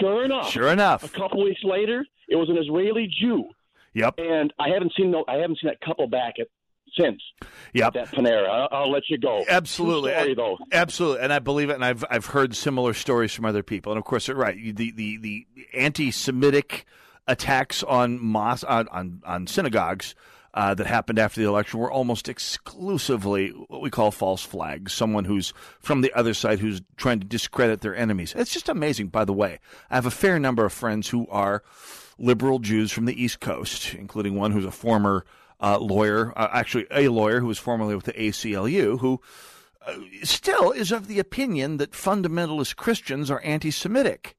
Sure enough. Sure enough. A couple weeks later, it was an Israeli Jew. Yep. And I haven't seen no, I haven't seen that couple back at since. Yep. That Panera. I'll, I'll let you go. Absolutely, story, though. absolutely, and I believe it. And I've I've heard similar stories from other people. And of course, you're right. The the the anti-Semitic attacks on mosque on on, on synagogues. Uh, that happened after the election were almost exclusively what we call false flags. Someone who's from the other side who's trying to discredit their enemies. It's just amazing, by the way. I have a fair number of friends who are liberal Jews from the East Coast, including one who's a former uh, lawyer, uh, actually a lawyer who was formerly with the ACLU, who uh, still is of the opinion that fundamentalist Christians are anti-Semitic.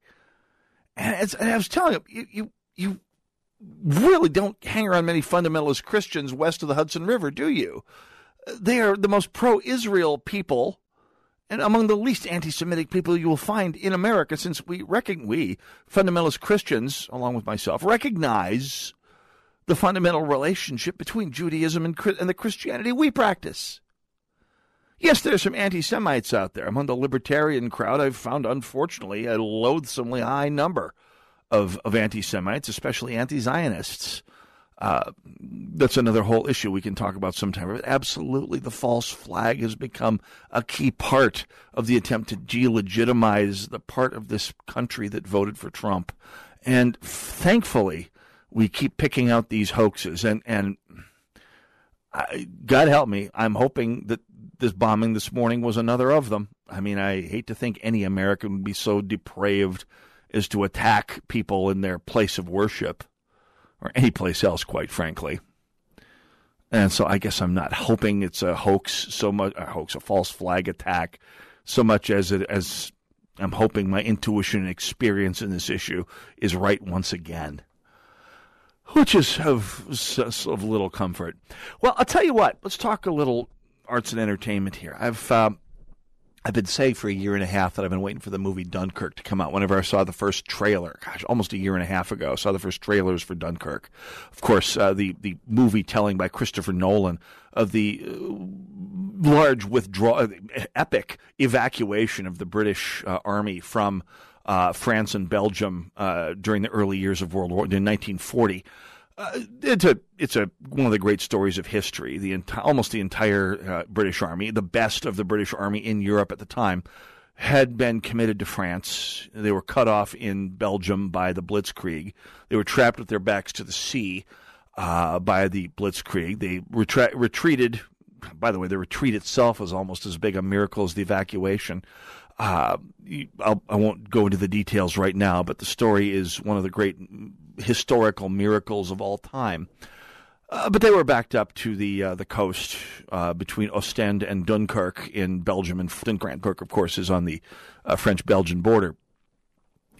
And, as, and I was telling him, you, you you really don't hang around many fundamentalist Christians west of the Hudson River, do you? They are the most pro-Israel people and among the least anti-Semitic people you will find in America, since we reckon we fundamentalist Christians, along with myself, recognize the fundamental relationship between Judaism and, and the Christianity we practice. Yes, there's some anti-Semites out there. Among the libertarian crowd, I've found, unfortunately, a loathsomely high number of, of anti-Semites, especially anti-Zionists. Uh, that's another whole issue we can talk about sometime. But absolutely, the false flag has become a key part of the attempt to delegitimize the part of this country that voted for Trump. And thankfully, we keep picking out these hoaxes. And, and I, God help me, I'm hoping that this bombing this morning was another of them. I mean, I hate to think any American would be so depraved as to attack people in their place of worship or any place else, quite frankly. And so I guess I'm not hoping it's a hoax so much, a hoax, a false flag attack, so much as it as I'm hoping my intuition and experience in this issue is right once again, which is of of little comfort. Well, I'll tell you what. Let's talk a little arts and entertainment here. I've um, I've been saying for a year and a half that I've been waiting for the movie Dunkirk to come out. Whenever I saw the first trailer, gosh, almost a year and a half ago, saw the first trailers for Dunkirk. Of course, uh, the the movie telling by Christopher Nolan of the uh, large withdrawal, epic evacuation of the British uh, army from uh, France and Belgium uh, during the early years of World War in 1940. Uh, it's a it's a one of the great stories of history. The enti- almost the entire uh, British Army, the best of the British Army in Europe at the time, had been committed to France. They were cut off in Belgium by the Blitzkrieg. They were trapped with their backs to the sea uh, by the Blitzkrieg. They retra- retreated. By the way, the retreat itself was almost as big a miracle as the evacuation. Uh, I'll, I won't go into the details right now, but the story is one of the great historical miracles of all time. Uh, but they were backed up to the uh, the coast uh, between Ostend and Dunkirk in Belgium, and Dunkirk, of course, is on the uh, French-Belgian border,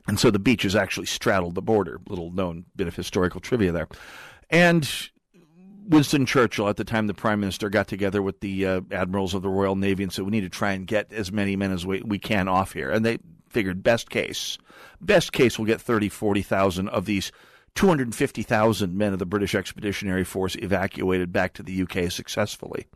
and so the beaches actually straddled the border. Little known bit of historical trivia there, and Winston Churchill, at the time the prime minister, got together with the uh, admirals of the Royal Navy and said, "We need to try and get as many men as we, we can off here." And they figured, best case, best case, we'll get 30, 40,000 of these 250,000 men of the British Expeditionary Force evacuated back to the UK successfully.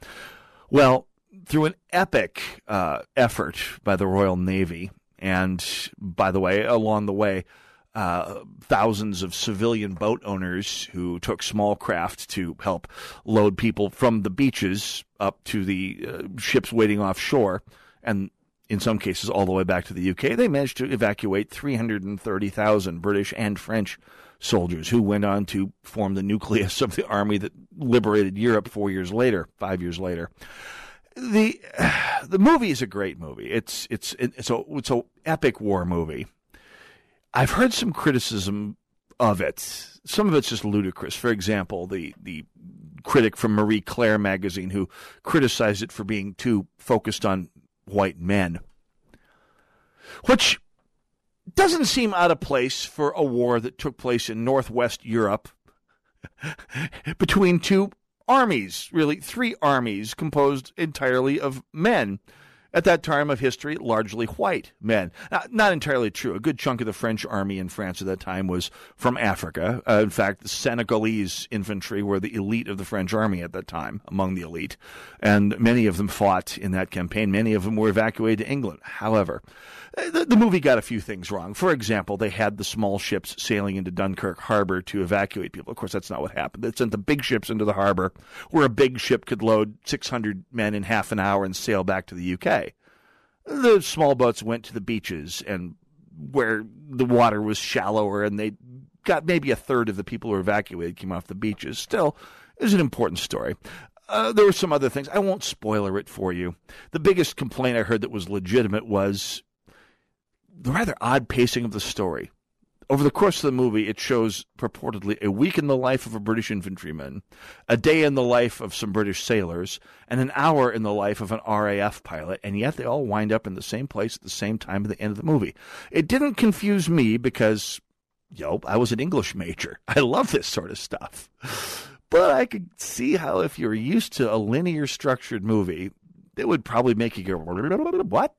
Well, through an epic uh, effort by the Royal Navy, and by the way, along the way, uh, thousands of civilian boat owners who took small craft to help load people from the beaches up to the uh, ships waiting offshore, and in some cases all the way back to the UK. They managed to evacuate 330,000 British and French soldiers who went on to form the nucleus of the army that liberated Europe four years later, five years later. The the movie is a great movie. It's it's it's a it's a epic war movie. I've heard some criticism of it. Some of it's just ludicrous. For example, the the critic from Marie Claire magazine who criticized it for being too focused on white men, which doesn't seem out of place for a war that took place in Northwest Europe between two armies, really three armies composed entirely of men at that time of history, largely white men. Not, not, entirely true. A good chunk of the French army in France at that time was from Africa. Uh, in fact, the Senegalese infantry were the elite of the French army at that time, among the elite. And many of them fought in that campaign. Many of them were evacuated to England. However, the, the movie got a few things wrong. For example, they had the small ships sailing into Dunkirk harbor to evacuate people. Of course, that's not what happened. They sent the big ships into the harbor where a big ship could load 600 men in half an hour and sail back to the UK. The small boats went to the beaches and where the water was shallower and they got maybe a third of the people who were evacuated came off the beaches. Still, was an important story. Uh, there were some other things. I won't spoiler it for you. The biggest complaint I heard that was legitimate was the rather odd pacing of the story. Over the course of the movie, it shows purportedly a week in the life of a British infantryman, a day in the life of some British sailors, and an hour in the life of an RAF pilot, and yet they all wind up in the same place at the same time at the end of the movie. It didn't confuse me because, yo, I was an English major. I love this sort of stuff. But I could see how if you're used to a linear structured movie, it would probably make you go, what?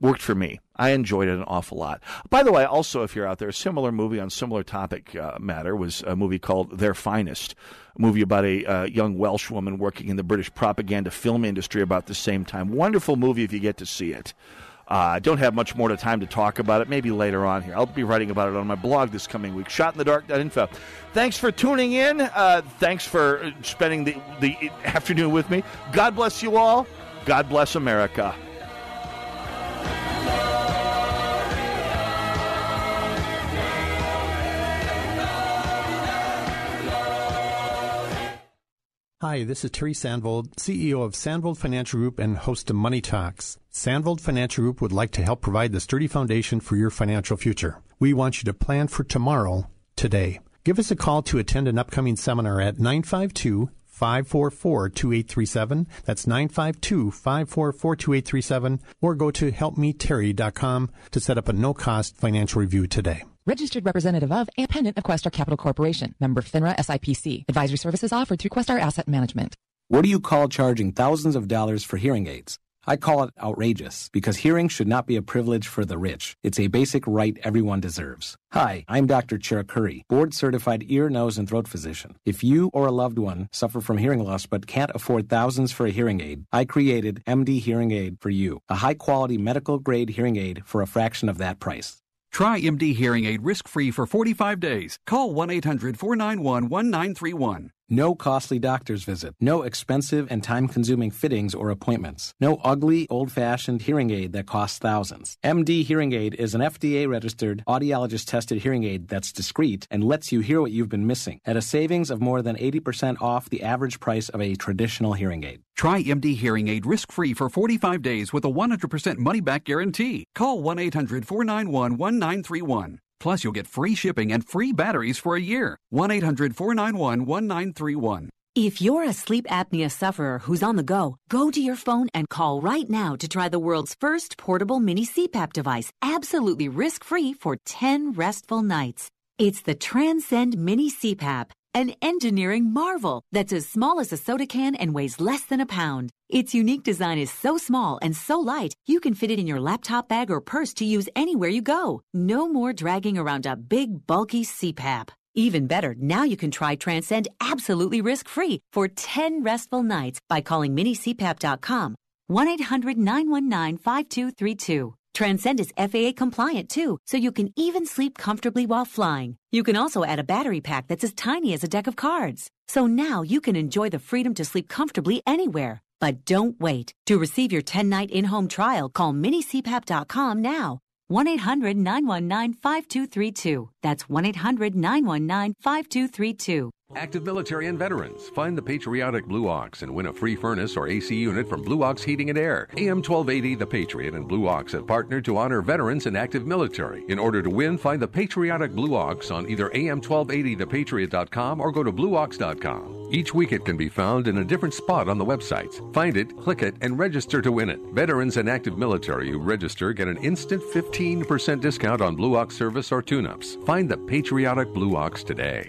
Worked for me. I enjoyed it an awful lot. By the way, also, if you're out there, a similar movie on similar topic uh, matter was a movie called Their Finest, a movie about a uh, young Welsh woman working in the British propaganda film industry about the same time. Wonderful movie if you get to see it. Uh, I uh, don't have much more time to talk about it. Maybe later on here. I'll be writing about it on my blog this coming week. Shotinthedark.info. Thanks for tuning in. Uh, thanks for spending the, the afternoon with me. God bless you all. God bless America. Hi, this is Terry Sandvold, CEO of Sandvold Financial Group and host of Money Talks. Sandvold Financial Group would like to help provide the sturdy foundation for your financial future. We want you to plan for tomorrow, today. Give us a call to attend an upcoming seminar at 952 544 2837. That's 952 544 2837. Or go to helpmeterry.com to set up a no cost financial review today. Registered representative of and dependent of Questar Capital Corporation. Member FINRA SIPC. Advisory services offered through Questar Asset Management. What do you call charging thousands of dollars for hearing aids? I call it outrageous because hearing should not be a privilege for the rich. It's a basic right everyone deserves. Hi, I'm Dr. Cherukuri, board certified ear, nose, and throat physician. If you or a loved one suffer from hearing loss but can't afford thousands for a hearing aid, I created MD Hearing Aid for you, a high quality medical grade hearing aid for a fraction of that price. Try MD Hearing Aid risk free for 45 days. Call 1 800 491 1931. No costly doctor's visit. No expensive and time consuming fittings or appointments. No ugly, old fashioned hearing aid that costs thousands. MD Hearing Aid is an FDA registered, audiologist tested hearing aid that's discreet and lets you hear what you've been missing at a savings of more than 80% off the average price of a traditional hearing aid. Try MD Hearing Aid risk free for 45 days with a 100% money back guarantee. Call 1 800 491 1931. Plus, you'll get free shipping and free batteries for a year. 1 800 491 1931. If you're a sleep apnea sufferer who's on the go, go to your phone and call right now to try the world's first portable mini CPAP device, absolutely risk free for 10 restful nights. It's the Transcend Mini CPAP an engineering marvel that's as small as a soda can and weighs less than a pound. Its unique design is so small and so light, you can fit it in your laptop bag or purse to use anywhere you go. No more dragging around a big, bulky CPAP. Even better, now you can try Transcend absolutely risk free for 10 restful nights by calling minicpap.com 1 800 919 5232. Transcend is FAA compliant too, so you can even sleep comfortably while flying. You can also add a battery pack that's as tiny as a deck of cards. So now you can enjoy the freedom to sleep comfortably anywhere. But don't wait. To receive your 10 night in home trial, call minicpap.com now. 1 800 919 5232. That's 1 800 919 5232. Active military and veterans. Find the patriotic Blue Ox and win a free furnace or AC unit from Blue Ox Heating and Air. AM 1280 The Patriot and Blue Ox have partnered to honor veterans and active military. In order to win, find the patriotic Blue Ox on either am1280thepatriot.com or go to blueox.com. Each week it can be found in a different spot on the websites. Find it, click it, and register to win it. Veterans and active military who register get an instant 15% discount on Blue Ox service or tune-ups. Find the patriotic Blue Ox today.